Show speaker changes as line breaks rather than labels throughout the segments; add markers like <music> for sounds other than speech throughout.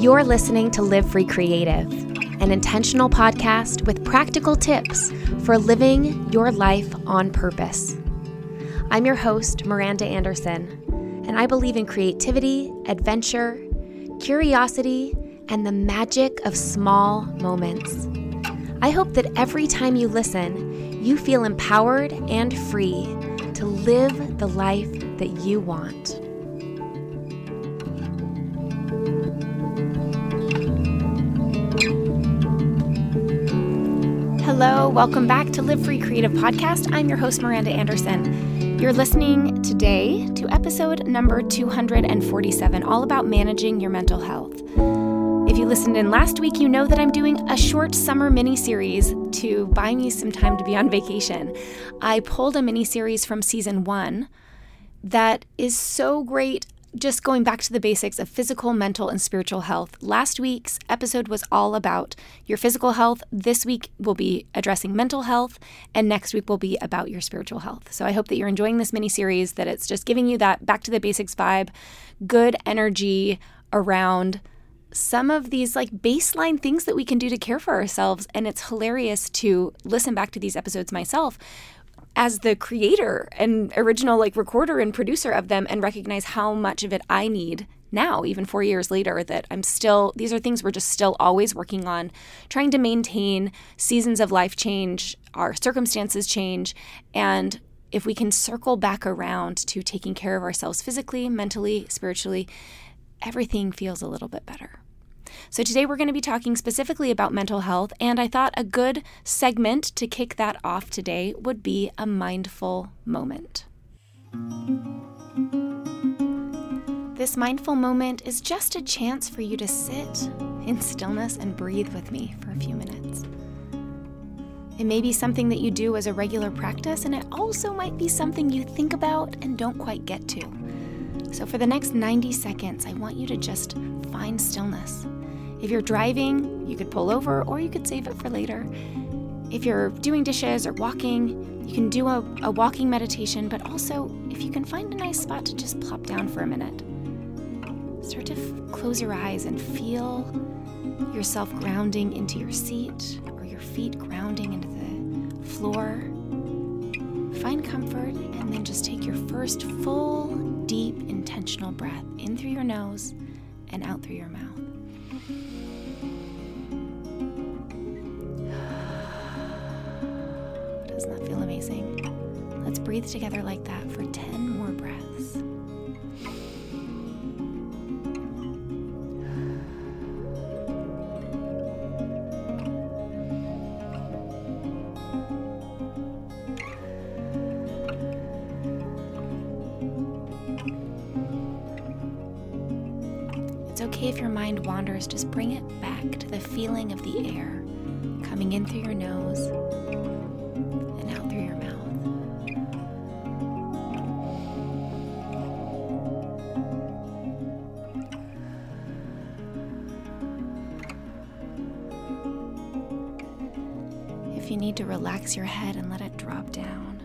You're listening to Live Free Creative, an intentional podcast with practical tips for living your life on purpose. I'm your host, Miranda Anderson, and I believe in creativity, adventure, curiosity, and the magic of small moments. I hope that every time you listen, you feel empowered and free to live the life that you want. Hello, welcome back to Live Free Creative Podcast. I'm your host, Miranda Anderson. You're listening today to episode number 247, all about managing your mental health. If you listened in last week, you know that I'm doing a short summer mini series to buy me some time to be on vacation. I pulled a mini series from season one that is so great just going back to the basics of physical, mental, and spiritual health. Last week's episode was all about your physical health. This week will be addressing mental health, and next week will be about your spiritual health. So I hope that you're enjoying this mini series, that it's just giving you that back to the basics vibe, good energy around some of these like baseline things that we can do to care for ourselves. And it's hilarious to listen back to these episodes myself as the creator and original like recorder and producer of them and recognize how much of it I need now, even four years later, that I'm still, these are things we're just still always working on, trying to maintain. Seasons of life change, our circumstances change. And if we can circle back around to taking care of ourselves physically, mentally, spiritually, everything feels a little bit better. So, today we're going to be talking specifically about mental health, and I thought a good segment to kick that off today would be a mindful moment. This mindful moment is just a chance for you to sit in stillness and breathe with me for a few minutes. It may be something that you do as a regular practice, and it also might be something you think about and don't quite get to. So, for the next 90 seconds, I want you to just find stillness. If you're driving, you could pull over or you could save it for later. If you're doing dishes or walking, you can do a, a walking meditation, but also if you can find a nice spot to just plop down for a minute. Start to f- close your eyes and feel yourself grounding into your seat or your feet grounding into the floor. Find comfort and then just take your first full, deep, intentional breath in through your nose and out through your mouth. Doesn't that feel amazing? Let's breathe together like that for It's okay if your mind wanders, just bring it back to the feeling of the air coming in through your nose and out through your mouth. If you need to relax your head and let it drop down,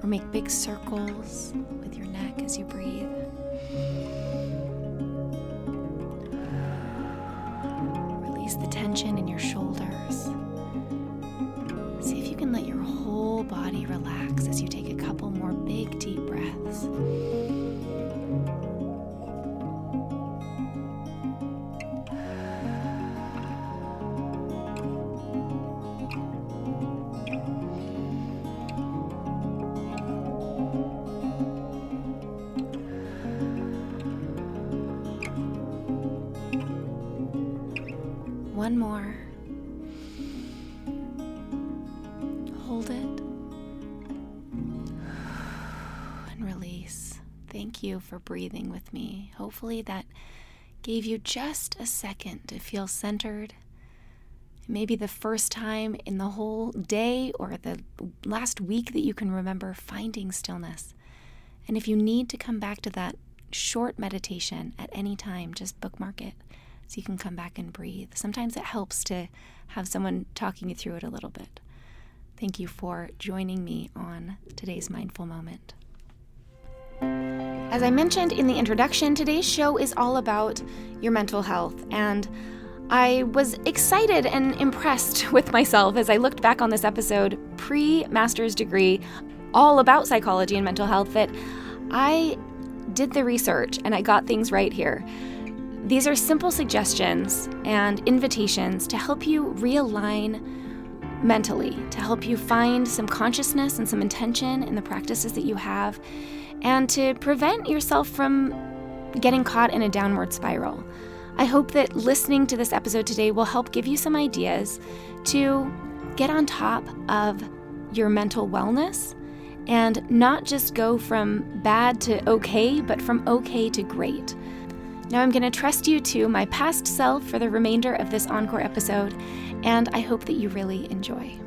or make big circles with your neck as you breathe. The tension in your shoulders. For breathing with me. Hopefully, that gave you just a second to feel centered. Maybe the first time in the whole day or the last week that you can remember finding stillness. And if you need to come back to that short meditation at any time, just bookmark it so you can come back and breathe. Sometimes it helps to have someone talking you through it a little bit. Thank you for joining me on today's mindful moment. As I mentioned in the introduction, today's show is all about your mental health, and I was excited and impressed <laughs> with myself as I looked back on this episode pre master's degree, all about psychology and mental health, that I did the research and I got things right here. These are simple suggestions and invitations to help you realign mentally, to help you find some consciousness and some intention in the practices that you have, and to prevent yourself from getting caught in a downward spiral. I hope that listening to this episode today will help give you some ideas to get on top of your mental wellness and not just go from bad to okay, but from okay to great. Now, I'm going to trust you to my past self for the remainder of this encore episode, and I hope that you really enjoy.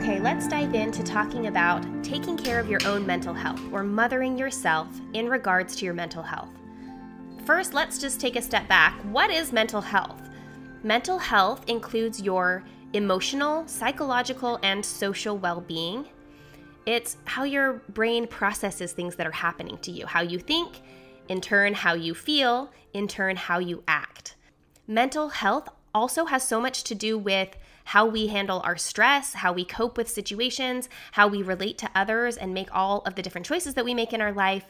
Okay, let's dive into talking about taking care of your own mental health or mothering yourself in regards to your mental health. First, let's just take a step back. What is mental health? Mental health includes your emotional, psychological, and social well being. It's how your brain processes things that are happening to you, how you think, in turn, how you feel, in turn, how you act. Mental health also has so much to do with how we handle our stress, how we cope with situations, how we relate to others, and make all of the different choices that we make in our life.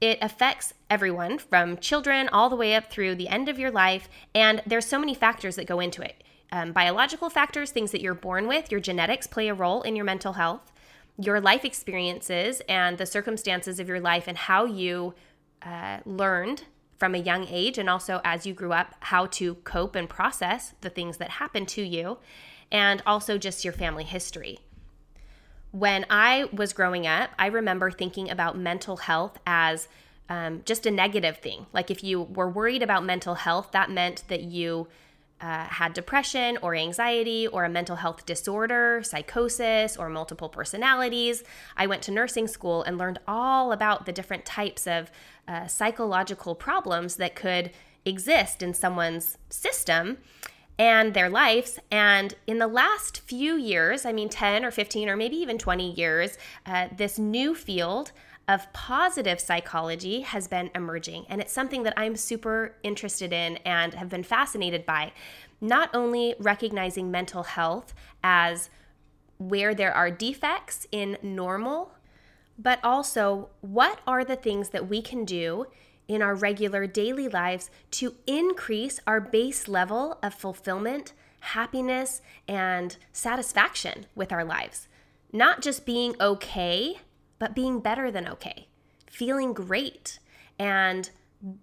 It affects everyone from children all the way up through the end of your life, and there's so many factors that go into it. Um, biological factors, things that you're born with, your genetics play a role in your mental health, your life experiences and the circumstances of your life, and how you uh, learned from a young age, and also as you grew up, how to cope and process the things that happened to you, and also just your family history. When I was growing up, I remember thinking about mental health as um, just a negative thing. Like if you were worried about mental health, that meant that you uh, had depression or anxiety or a mental health disorder, psychosis, or multiple personalities. I went to nursing school and learned all about the different types of uh, psychological problems that could exist in someone's system and their lives. And in the last few years, I mean, 10 or 15 or maybe even 20 years, uh, this new field of positive psychology has been emerging. And it's something that I'm super interested in and have been fascinated by. Not only recognizing mental health as where there are defects in normal, but also what are the things that we can do in our regular daily lives to increase our base level of fulfillment, happiness, and satisfaction with our lives. Not just being okay but being better than okay, feeling great. And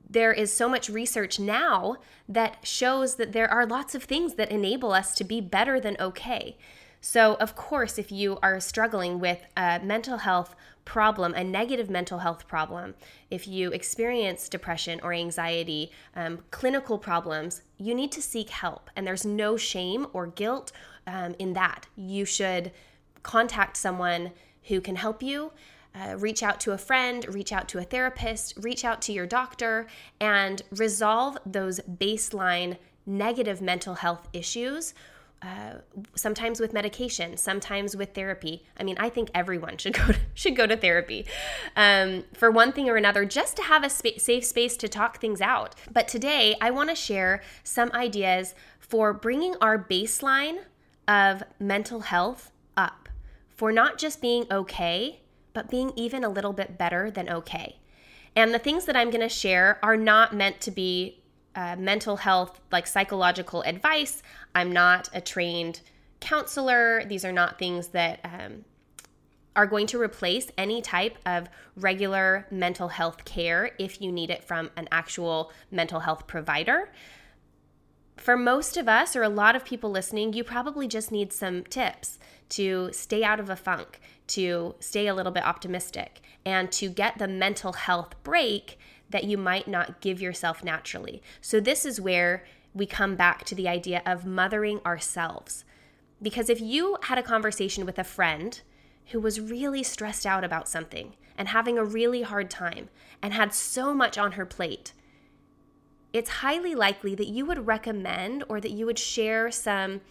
there is so much research now that shows that there are lots of things that enable us to be better than okay. So, of course, if you are struggling with a mental health problem, a negative mental health problem, if you experience depression or anxiety, um, clinical problems, you need to seek help. And there's no shame or guilt um, in that. You should contact someone who can help you. Uh, reach out to a friend, reach out to a therapist, reach out to your doctor, and resolve those baseline negative mental health issues. Uh, sometimes with medication, sometimes with therapy. I mean, I think everyone should <laughs> go to, should go to therapy um, for one thing or another, just to have a sp- safe space to talk things out. But today, I want to share some ideas for bringing our baseline of mental health for not just being okay, but being even a little bit better than okay. And the things that I'm going to share are not meant to be uh, mental health, like psychological advice. I'm not a trained counselor. These are not things that um, are going to replace any type of regular mental health care if you need it from an actual mental health provider. For most of us, or a lot of people listening, you probably just need some tips to stay out of a funk, to stay a little bit optimistic, and to get the mental health break that you might not give yourself naturally. So, this is where we come back to the idea of mothering ourselves. Because if you had a conversation with a friend who was really stressed out about something and having a really hard time and had so much on her plate, it's highly likely that you would recommend or that you would share some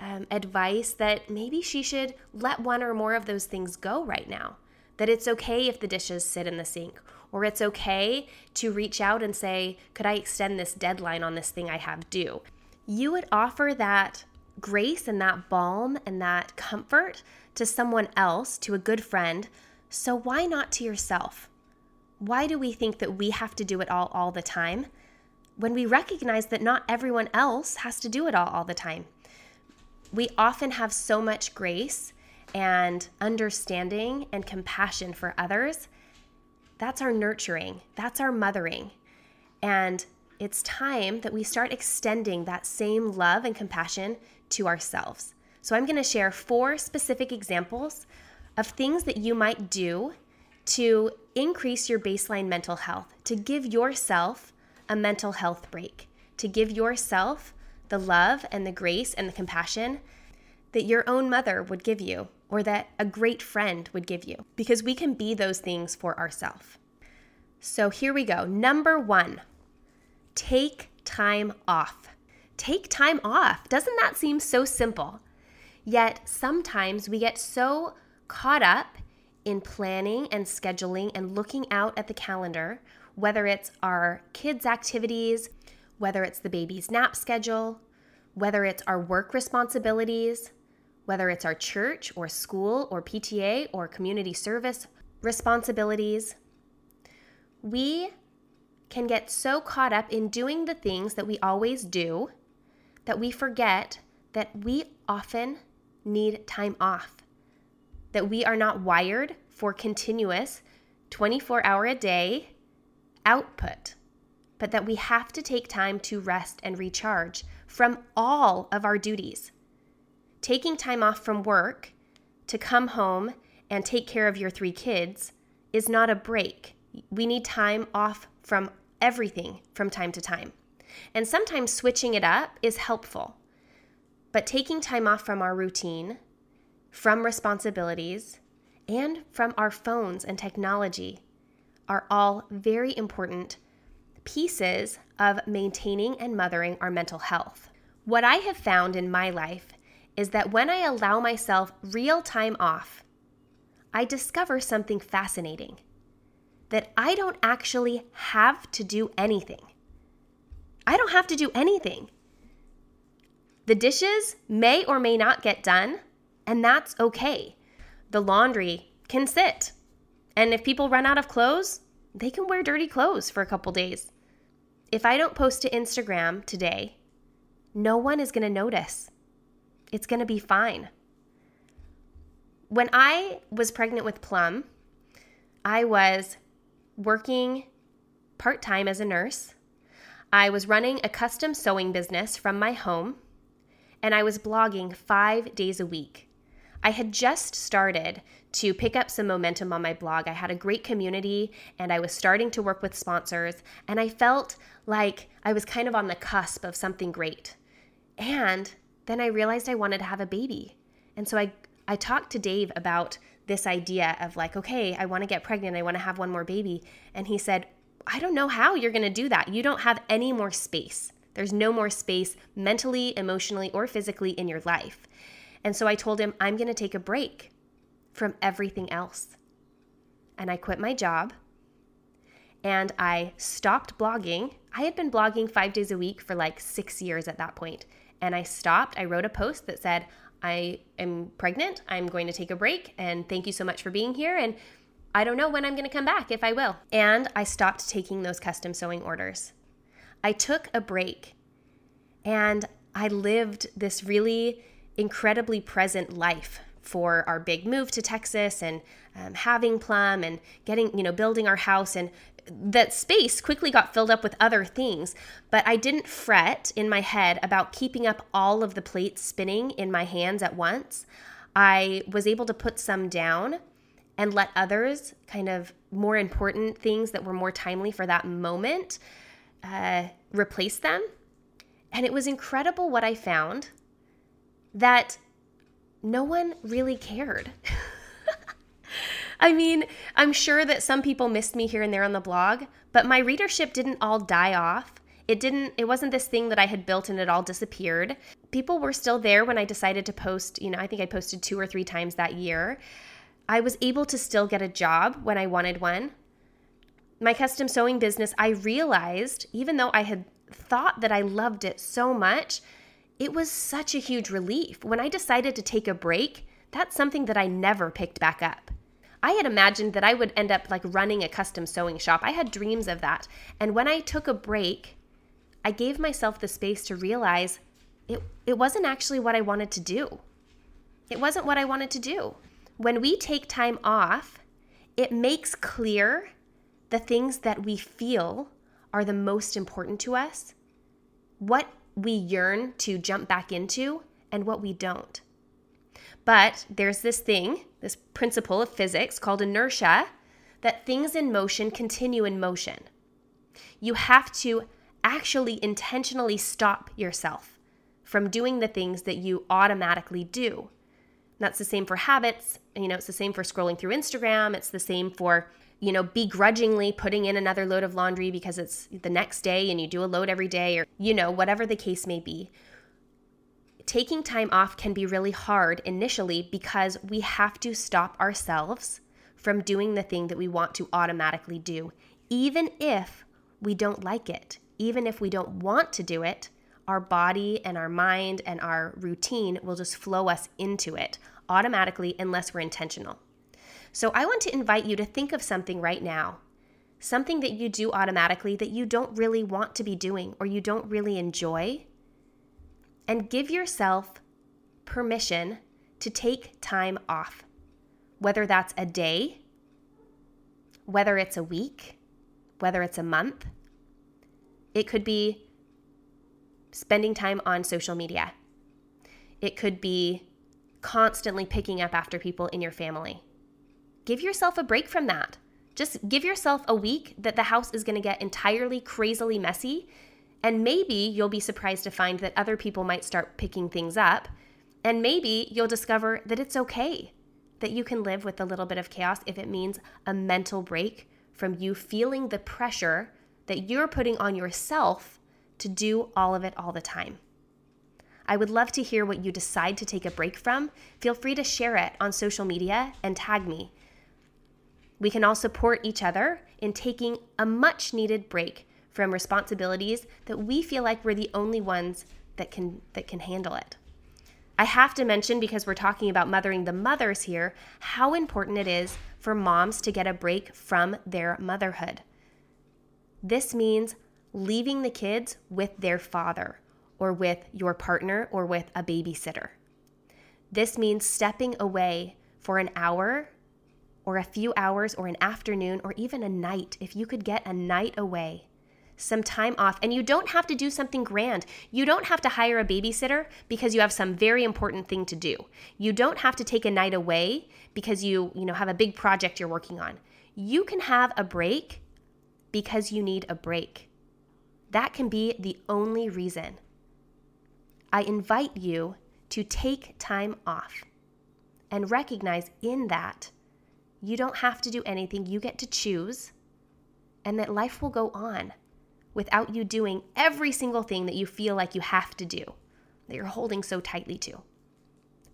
um, advice that maybe she should let one or more of those things go right now. That it's okay if the dishes sit in the sink, or it's okay to reach out and say, Could I extend this deadline on this thing I have due? You would offer that grace and that balm and that comfort to someone else, to a good friend. So why not to yourself? Why do we think that we have to do it all all the time? When we recognize that not everyone else has to do it all all the time. We often have so much grace and understanding and compassion for others. That's our nurturing, that's our mothering. And it's time that we start extending that same love and compassion to ourselves. So, I'm going to share four specific examples of things that you might do to increase your baseline mental health, to give yourself a mental health break, to give yourself the love and the grace and the compassion that your own mother would give you or that a great friend would give you, because we can be those things for ourselves. So here we go. Number one, take time off. Take time off. Doesn't that seem so simple? Yet sometimes we get so caught up in planning and scheduling and looking out at the calendar whether it's our kids' activities, whether it's the baby's nap schedule, whether it's our work responsibilities, whether it's our church or school or PTA or community service responsibilities. We can get so caught up in doing the things that we always do that we forget that we often need time off, that we are not wired for continuous 24 hour a day output, but that we have to take time to rest and recharge from all of our duties. Taking time off from work to come home and take care of your three kids is not a break. We need time off from everything from time to time. And sometimes switching it up is helpful. But taking time off from our routine, from responsibilities, and from our phones and technology are all very important pieces of maintaining and mothering our mental health. What I have found in my life is that when I allow myself real time off, I discover something fascinating that I don't actually have to do anything. I don't have to do anything. The dishes may or may not get done, and that's okay. The laundry can sit. And if people run out of clothes, they can wear dirty clothes for a couple days. If I don't post to Instagram today, no one is going to notice. It's going to be fine. When I was pregnant with Plum, I was working part time as a nurse. I was running a custom sewing business from my home, and I was blogging five days a week. I had just started to pick up some momentum on my blog. I had a great community and I was starting to work with sponsors, and I felt like I was kind of on the cusp of something great. And then I realized I wanted to have a baby. And so I, I talked to Dave about this idea of like, okay, I want to get pregnant, I want to have one more baby. And he said, I don't know how you're going to do that. You don't have any more space. There's no more space mentally, emotionally, or physically in your life. And so I told him, I'm going to take a break from everything else. And I quit my job and I stopped blogging. I had been blogging five days a week for like six years at that point. And I stopped. I wrote a post that said, I am pregnant. I'm going to take a break. And thank you so much for being here. And I don't know when I'm going to come back, if I will. And I stopped taking those custom sewing orders. I took a break and I lived this really incredibly present life for our big move to Texas and um, having Plum and getting, you know, building our house. And that space quickly got filled up with other things. But I didn't fret in my head about keeping up all of the plates spinning in my hands at once. I was able to put some down and let others kind of more important things that were more timely for that moment uh, replace them. And it was incredible what I found that no one really cared. <laughs> I mean, I'm sure that some people missed me here and there on the blog, but my readership didn't all die off. It didn't it wasn't this thing that I had built and it all disappeared. People were still there when I decided to post, you know, I think I posted 2 or 3 times that year. I was able to still get a job when I wanted one. My custom sewing business, I realized even though I had thought that I loved it so much, it was such a huge relief. When I decided to take a break, that's something that I never picked back up. I had imagined that I would end up like running a custom sewing shop. I had dreams of that. And when I took a break, I gave myself the space to realize it, it wasn't actually what I wanted to do. It wasn't what I wanted to do. When we take time off, it makes clear the things that we feel are the most important to us, what we yearn to jump back into, and what we don't. But there's this thing, this principle of physics called inertia, that things in motion continue in motion. You have to actually intentionally stop yourself from doing the things that you automatically do. That's the same for habits. You know, it's the same for scrolling through Instagram. It's the same for, you know, begrudgingly putting in another load of laundry because it's the next day and you do a load every day or, you know, whatever the case may be taking time off can be really hard initially because we have to stop ourselves from doing the thing that we want to automatically do, even if we don't like it, even if we don't want to do it. Our body and our mind and our routine will just flow us into it automatically unless we're intentional. So, I want to invite you to think of something right now, something that you do automatically that you don't really want to be doing or you don't really enjoy and give yourself permission to take time off, whether that's a day, whether it's a week, whether it's a month. It could be spending time on social media. It could be constantly picking up after people in your family. Give yourself a break from that. Just give yourself a week that the house is going to get entirely crazily messy and maybe you'll be surprised to find that other people might start picking things up. And maybe you'll discover that it's okay, that you can live with a little bit of chaos if it means a mental break from you feeling the pressure that you're putting on yourself to do all of it all the time. I would love to hear what you decide to take a break from. Feel free to share it on social media and tag me. We can all support each other in taking a much needed break from responsibilities that we feel like we're the only ones that can that can handle it. I have to mention because we're talking about mothering the mothers here, how important it is for moms to get a break from their motherhood. This means leaving the kids with their father or with your partner or with a babysitter. This means stepping away for an hour or a few hours or an afternoon or even a night. If you could get a night away some time off. And you don't have to do something grand. You don't have to hire a babysitter because you have some very important thing to do. You don't have to take a night away because you, you know, have a big project you're working on. You can have a break because you need a break. That can be the only reason. I invite you to take time off and recognize in that you don't have to do anything, you get to choose, and that life will go on without you doing every single thing that you feel like you have to do, that you're holding so tightly to.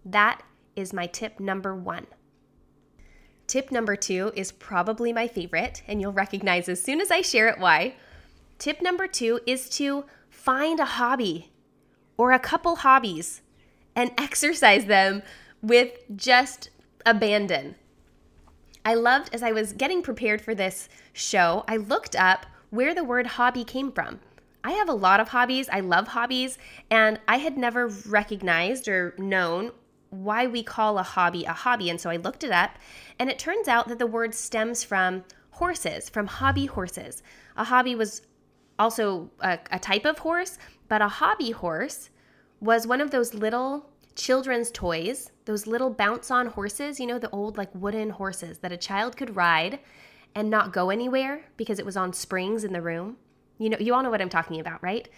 That is my tip number one. Tip number two is probably my favorite, and you'll recognize as soon as I share it why. Tip number two is to find a hobby or a couple hobbies and <laughs> exercise them with just abandon. I loved as I was getting prepared for this show, I looked up where the word hobby came from. I have a lot of hobbies. I love hobbies. And I had never recognized or known why we call a hobby a hobby. And so I looked it up. And it turns out that the word stems from horses, from hobby horses. A hobby was also a, a type of horse, but a hobby horse was one of those little children's toys, those little bounce on horses, you know, the old like wooden horses that a child could ride and not go anywhere because it was on springs in the room. You know, you all know what I'm talking about, right?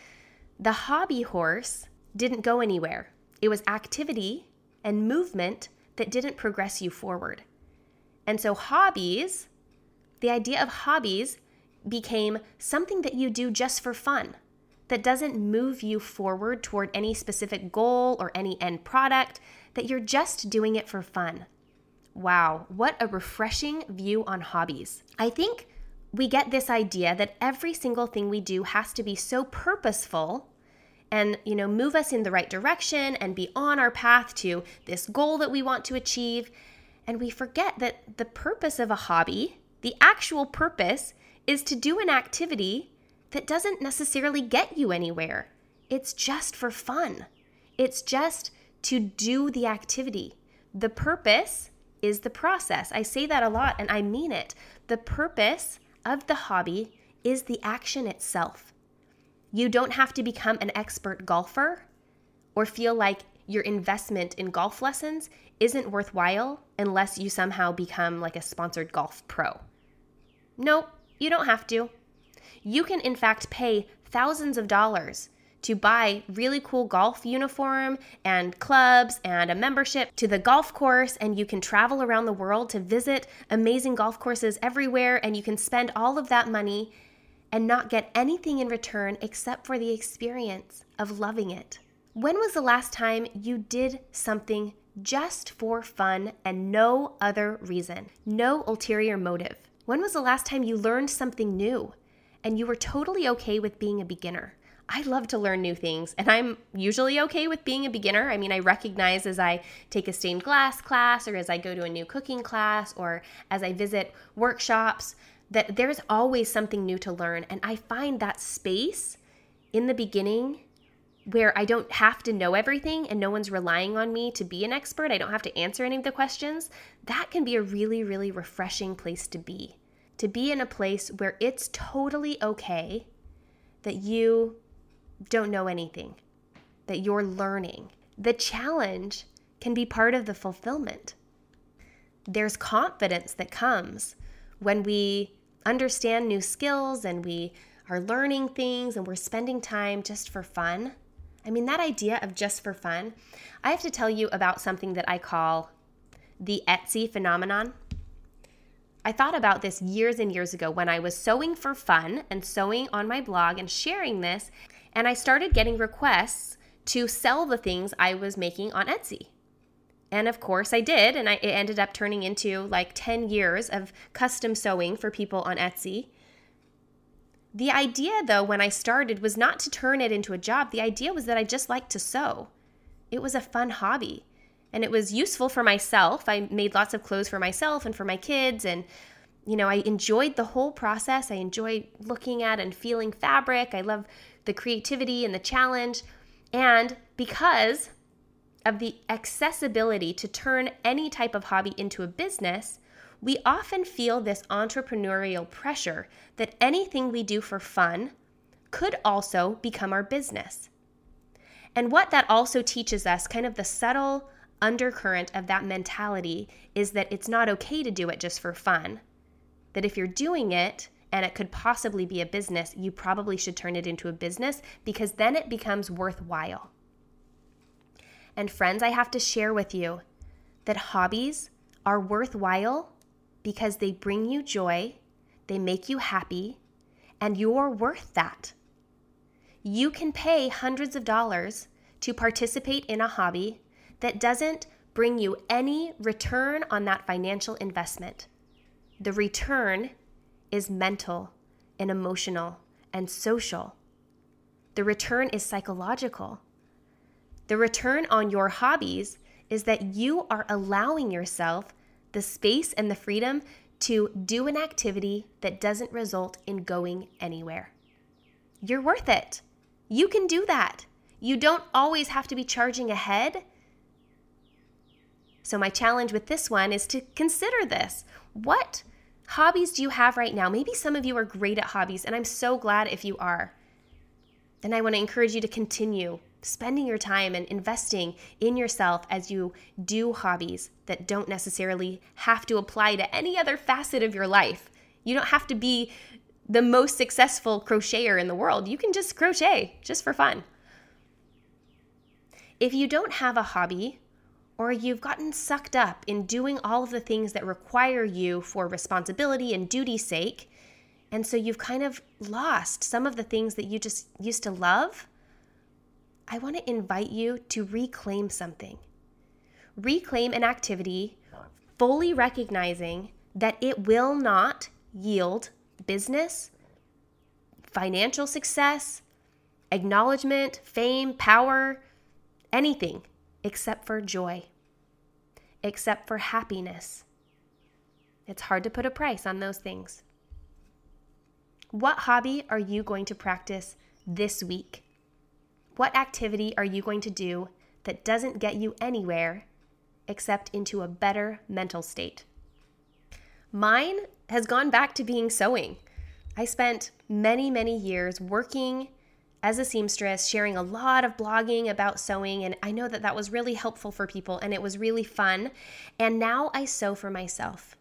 The hobby horse didn't go anywhere. It was activity and movement that didn't progress you forward. And so, hobbies, the idea of hobbies became something that you do just for fun that doesn't move you forward toward any specific goal or any end product, that you're just doing it for fun. Wow, what a refreshing view on hobbies. I think we get this idea that every single thing we do has to be so purposeful and you know move us in the right direction and be on our path to this goal that we want to achieve and we forget that the purpose of a hobby the actual purpose is to do an activity that doesn't necessarily get you anywhere. It's just for fun. It's just to do the activity. The purpose is the process. I say that a lot and i mean it. The purpose of the hobby is the action itself. You don't have to become an expert golfer or feel like your investment in golf lessons isn't worthwhile unless you somehow become like a sponsored golf pro. Nope, you don't have to. You can, in fact, pay thousands of dollars to buy really cool golf uniform and clubs and a membership to the golf course and you can travel around the world to visit amazing golf courses everywhere and you can spend all of that money and not get anything in return except for the experience of loving it. When was the last time you did something just for fun and no other reason, no ulterior motive? When was the last time you learned something new and you were totally okay with being a beginner? I love to learn new things, and I'm usually okay with being a beginner. I mean, I recognize as I take a stained glass class, or as I go to a new cooking class, or as I visit workshops, that there's always something new to learn. And I find that space in the beginning where I don't have to know everything and no one's relying on me to be an expert, I don't have to answer any of the questions, that can be a really, really refreshing place to be. To be in a place where it's totally okay that you don't know anything, that you're learning. The challenge can be part of the fulfillment. There's confidence that comes when we understand new skills and we are learning things and we're spending time just for fun. I mean, that idea of just for fun, I have to tell you about something that I call the Etsy phenomenon. I thought about this years and years ago when I was sewing for fun and sewing on my blog and sharing this, and I started getting requests to sell the things I was making on Etsy. And of course, I did. And I, it ended up turning into like 10 years of custom sewing for people on Etsy. The idea, though, when I started was not to turn it into a job. The idea was that I just liked to sew. It was a fun hobby and it was useful for myself. I made lots of clothes for myself and for my kids. And, you know, I enjoyed the whole process. I enjoyed looking at and feeling fabric. I love the creativity and the challenge. And because of the accessibility to turn any type of hobby into a business, we often feel this entrepreneurial pressure that anything we do for fun could also become our business. And what that also teaches us, kind of the subtle undercurrent of that mentality, is that it's not okay to do it just for fun. That if you're doing it and it could possibly be a business, you probably should turn it into a business because then it becomes worthwhile. And friends, I have to share with you that hobbies are worthwhile because they bring you joy, they make you happy, and you're worth that. You can pay hundreds of dollars to participate in a hobby that doesn't bring you any return on that financial investment. The return is mental and emotional and social. The return is psychological. The return on your hobbies is that you are allowing yourself the space and the freedom to do an activity that doesn't result in going anywhere. You're worth it. You can do that. You don't always have to be charging ahead. So, my challenge with this one is to consider this. What hobbies do you have right now? Maybe some of you are great at hobbies, and I'm so glad if you are. And I want to encourage you to continue spending your time and investing in yourself as you do hobbies that don't necessarily have to apply to any other facet of your life. You don't have to be the most successful crocheter in the world. You can just crochet just for fun. If you don't have a hobby, or you've gotten sucked up in doing all of the things that require you for responsibility and duty's sake, and so you've kind of lost some of the things that you just used to love, I want to invite you to reclaim something. Reclaim an activity, fully recognizing that it will not yield business, financial success, acknowledgement, fame, power, anything except for joy, except for happiness. It's hard to put a price on those things. What hobby are you going to practice this week? What activity are you going to do that doesn't get you anywhere except into a better mental state? Mine has gone back to being sewing. I spent many, many years working as a seamstress, sharing a lot of blogging about sewing, and I know that that was really helpful for people and it was really fun. And now I sew for myself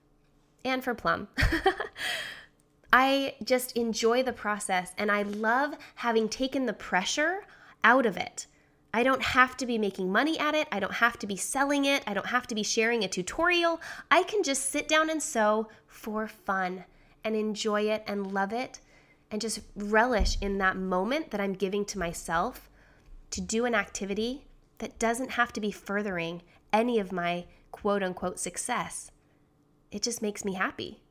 and for Plum. <laughs> I just enjoy the process and I love having taken the pressure out of it. I don't have to be making money at it. I don't have to be selling it. I don't have to be sharing a tutorial. I can just sit down and sew for fun and enjoy it and love it and just relish in that moment that I'm giving to myself to do an activity that doesn't have to be furthering any of my quote unquote success. It just makes me happy.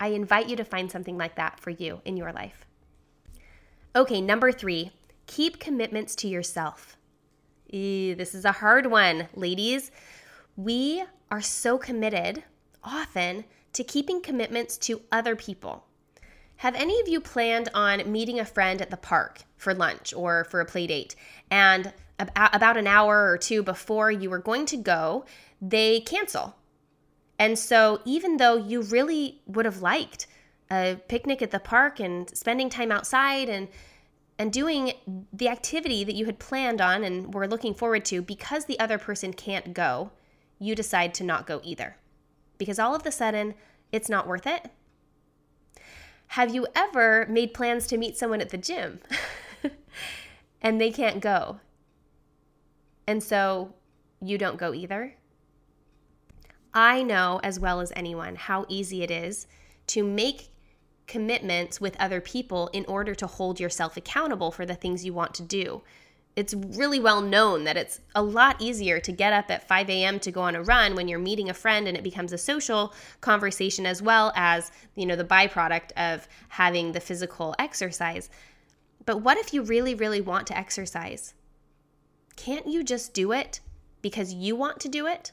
I invite you to find something like that for you in your life. Okay, number three, keep commitments to yourself. This is a hard one, ladies. We are so committed often to keeping commitments to other people. Have any of you planned on meeting a friend at the park for lunch or for a play date? And about an hour or two before you were going to go, they cancel and so, even though you really would have liked a picnic at the park and spending time outside and and doing the activity that you had planned on and were looking forward to because the other person can't go, you decide to not go either. Because all of a sudden, it's not worth it. Have you ever made plans to meet someone at the gym <laughs> and they can't go? And so you don't go either? I know as well as anyone how easy it is to make commitments with other people in order to hold yourself accountable for the things you want to do. It's really well known that it's a lot easier to get up at 5 a.m. to go on a run when you're meeting a friend and it becomes a social conversation as well as, you know, the byproduct of having the physical exercise. But what if you really, really want to exercise? Can't you just do it because you want to do it?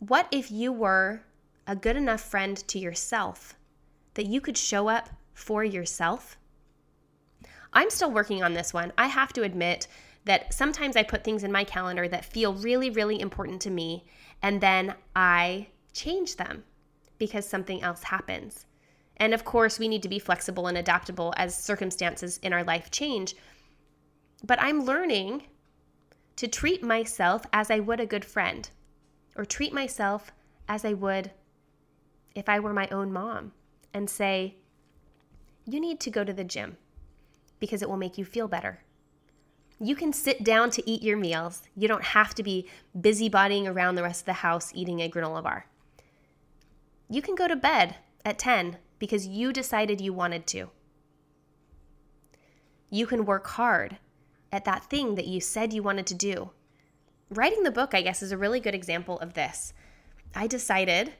What if you were a good enough friend to yourself that you could show up for yourself? I'm still working on this one. I have to admit that sometimes I put things in my calendar that feel really, really important to me, and then I change them because something else happens. And of course, we need to be flexible and adaptable as circumstances in our life change. But I'm learning to treat myself as I would a good friend or treat myself as I would if I were my own mom and say, You need to go to the gym because it will make you feel better. You can sit down to eat your meals. You don't have to be busybodying around the rest of the house eating a granola bar. You can go to bed at 10 because you decided you wanted to. You can work hard at that thing that you said you wanted to do writing the book, I guess, is a really good example of this. I decided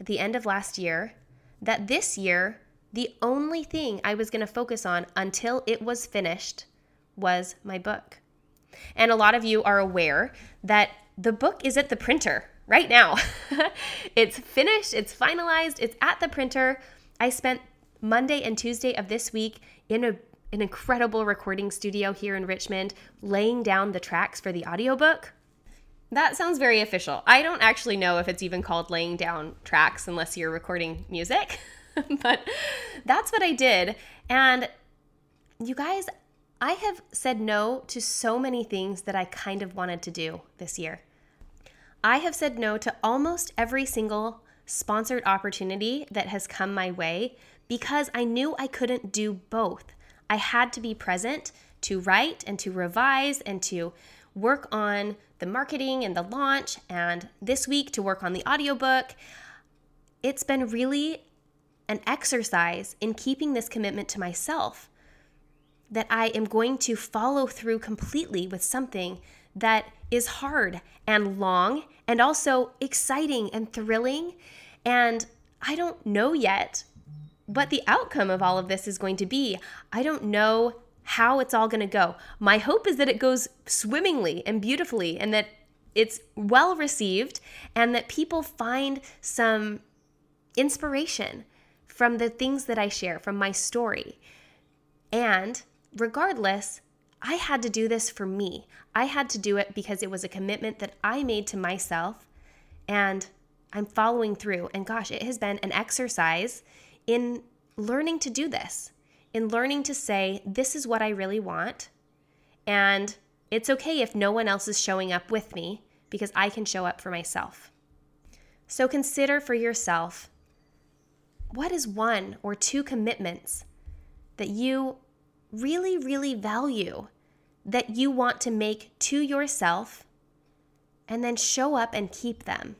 at the end of last year that this year, the only thing I was going to focus on until it was finished was my book. And a lot of you are aware that the book is at the printer right now. <laughs> it's finished, it's finalized, it's at the printer. I spent Monday and Tuesday of this week in a, an incredible recording studio here in Richmond laying down the tracks for the audiobook. That sounds very official. I don't actually know if it's even called laying down tracks unless you're recording music, <laughs> <laughs> but that's what I did. And you guys, I have said no to so many things that I kind of wanted to do this year. I have said no to almost every single sponsored opportunity that has come my way because I knew I couldn't do both. I had to be present to write and to revise and to work on the marketing and the launch, and this week to work on the audiobook. It's been really an exercise in keeping this commitment to myself that I am going to follow through completely with something that is hard and long and also exciting and thrilling. And I don't know yet what the outcome of all of this is going to be. I don't know how it's all going to go. My hope is that it goes swimmingly and beautifully and that it's well received and that people find some inspiration from the things that I share, from my story. And regardless, I had to do this for me. I had to do it because it was a commitment that I made to myself and I'm following through. And gosh, it has been an exercise in learning to do this in learning to say, this is what I really want. And it's okay if no one else is showing up with me because I can show up for myself. So consider for yourself what is one or two commitments that you really, really value that you want to make to yourself and then show up and keep them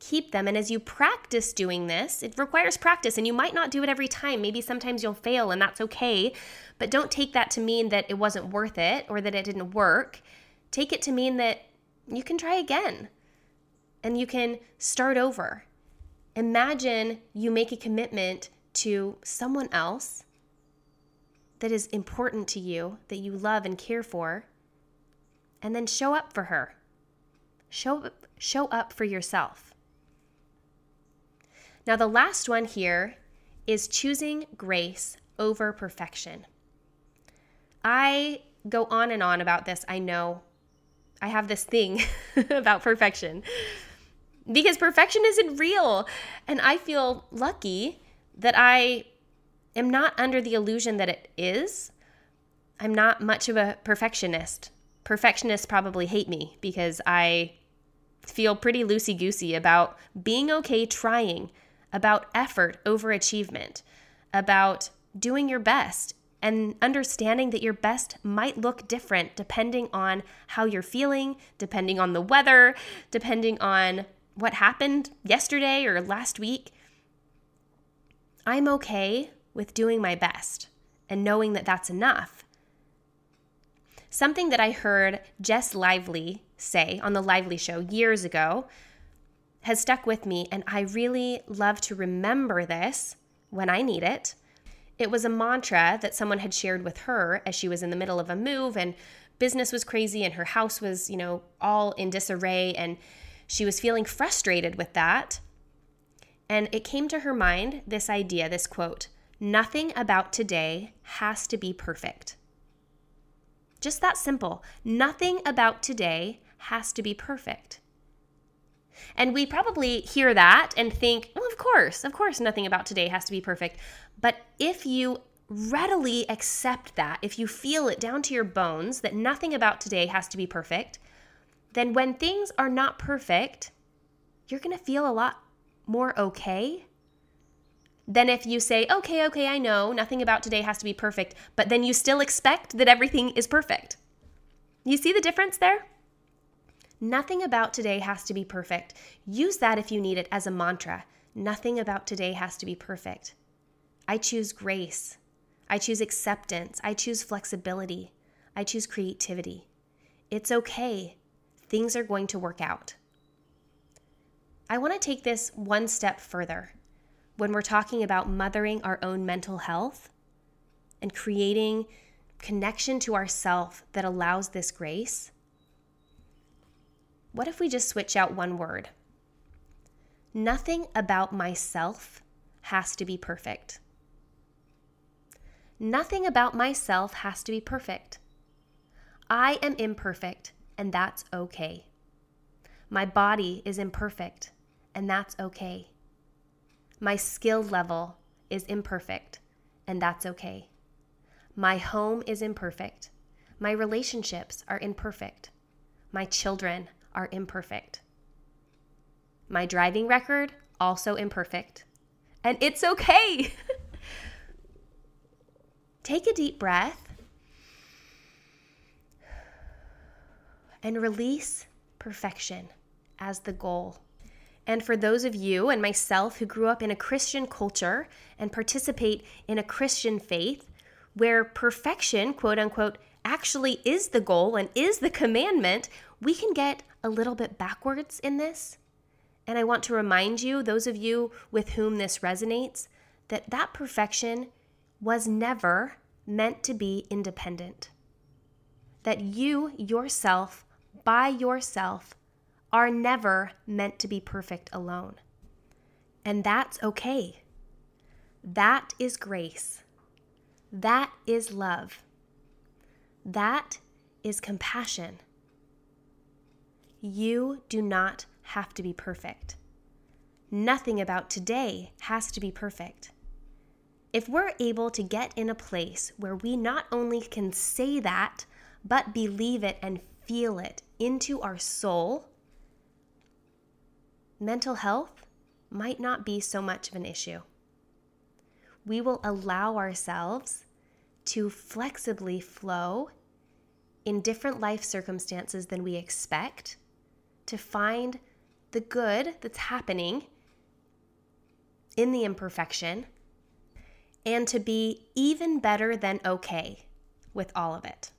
keep them. And as you practice doing this, it requires practice, and you might not do it every time. Maybe sometimes you'll fail, and that's okay. But don't take that to mean that it wasn't worth it or that it didn't work. Take it to mean that you can try again and you can start over. Imagine you make a commitment to someone else that is important to you, that you love and care for, and then show up for her. Show show up for yourself. Now, the last one here is choosing grace over perfection. I go on and on about this. I know I have this thing <laughs> about perfection because perfection isn't real. And I feel lucky that I am not under the illusion that it is. I'm not much of a perfectionist. Perfectionists probably hate me because I feel pretty loosey goosey about being okay trying about effort over achievement, about doing your best and understanding that your best might look different depending on how you're feeling, depending on the weather, depending on what happened yesterday or last week. I'm okay with doing my best and knowing that that's enough. Something that I heard Jess Lively say on The Lively Show years ago has stuck with me, and I really love to remember this when I need it. It was a mantra that someone had shared with her as she was in the middle of a move and business was crazy and her house was, you know, all in disarray and she was feeling frustrated with that. And it came to her mind this idea, this quote Nothing about today has to be perfect. Just that simple. Nothing about today has to be perfect. And we probably hear that and think, well, of course, of course, nothing about today has to be perfect. But if you readily accept that, if you feel it down to your bones that nothing about today has to be perfect, then when things are not perfect, you're going to feel a lot more okay than if you say, okay, okay, I know nothing about today has to be perfect, but then you still expect that everything is perfect. You see the difference there? Nothing about today has to be perfect. Use that if you need it as a mantra. Nothing about today has to be perfect. I choose grace. I choose acceptance. I choose flexibility. I choose creativity. It's okay. Things are going to work out. I want to take this one step further when we're talking about mothering our own mental health and creating connection to ourself that allows this grace what if we just switch out one word? Nothing about myself has to be perfect. Nothing about myself has to be perfect. I am imperfect, and that's okay. My body is imperfect, and that's okay. My skill level is imperfect, and that's okay. My home is imperfect. My relationships are imperfect. My children are imperfect. My driving record, also imperfect. And it's okay. <laughs> Take a deep breath and release perfection as the goal. And for those of you and myself who grew up in a Christian culture and participate in a Christian faith where perfection, quote unquote, actually is the goal and is the commandment, we can get a little bit backwards in this. And I want to remind you, those of you with whom this resonates, that that perfection was never meant to be independent. That you yourself, by yourself, are never meant to be perfect alone. And that's okay. That is grace. That is love. That is compassion. You do not have to be perfect. Nothing about today has to be perfect. If we're able to get in a place where we not only can say that, but believe it and feel it into our soul, mental health might not be so much of an issue. We will allow ourselves to flexibly flow in different life circumstances than we expect to find the good that's happening in the imperfection and to be even better than okay with all of it.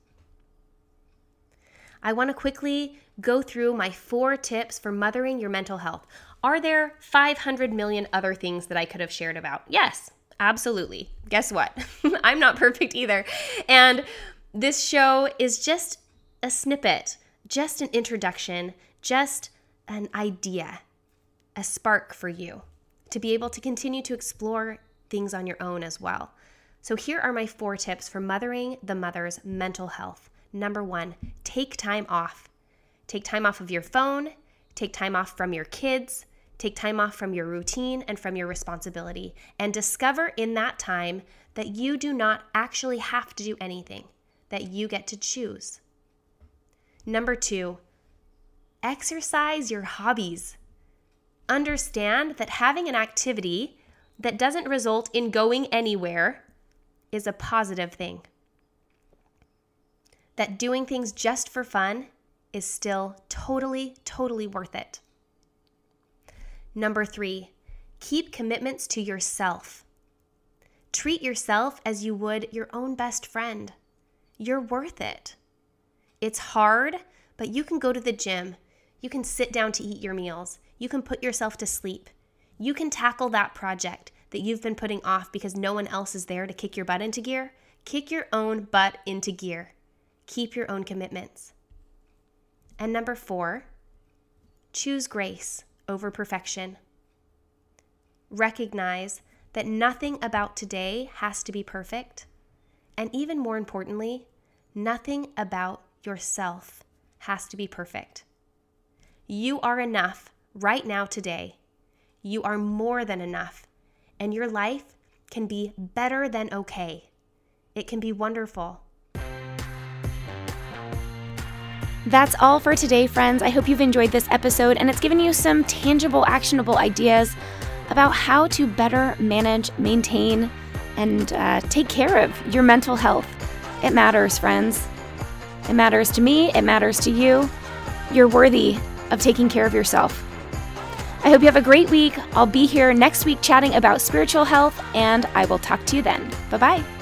I want to quickly go through my four tips for mothering your mental health. Are there 500 million other things that I could have shared about? Yes, absolutely. Guess what? <laughs> I'm not perfect either. And this show is just a snippet, just an introduction, just an idea, a spark for you to be able to continue to explore things on your own as well. So, here are my four tips for mothering the mother's mental health. Number one, take time off. Take time off of your phone, take time off from your kids, take time off from your routine and from your responsibility, and discover in that time that you do not actually have to do anything, that you get to choose. Number two, exercise your hobbies. Understand that having an activity that doesn't result in going anywhere is a positive thing that doing things just for fun is still totally, totally worth it. Number three, keep commitments to yourself. Treat yourself as you would your own best friend. You're worth it. It's hard, but you can go to the gym. You can sit down to eat your meals. You can put yourself to sleep. You can tackle that project that you've been putting off because no one else is there to kick your butt into gear. Kick your own butt into gear keep your own commitments. And number four, choose grace over perfection. Recognize that nothing about today has to be perfect. And even more importantly, nothing about yourself has to be perfect. You are enough right now, today. You are more than enough. And your life can be better than okay. It can be wonderful.
That's all for today, friends. I hope you've enjoyed this episode and it's given you some tangible, actionable ideas about how to better manage, maintain, and uh, take care of your mental health. It matters, friends. It matters to me, it matters to you. You're worthy of taking care of yourself. I hope you have a great week. I'll be here next week chatting about spiritual health, and I will talk to you then. Bye bye.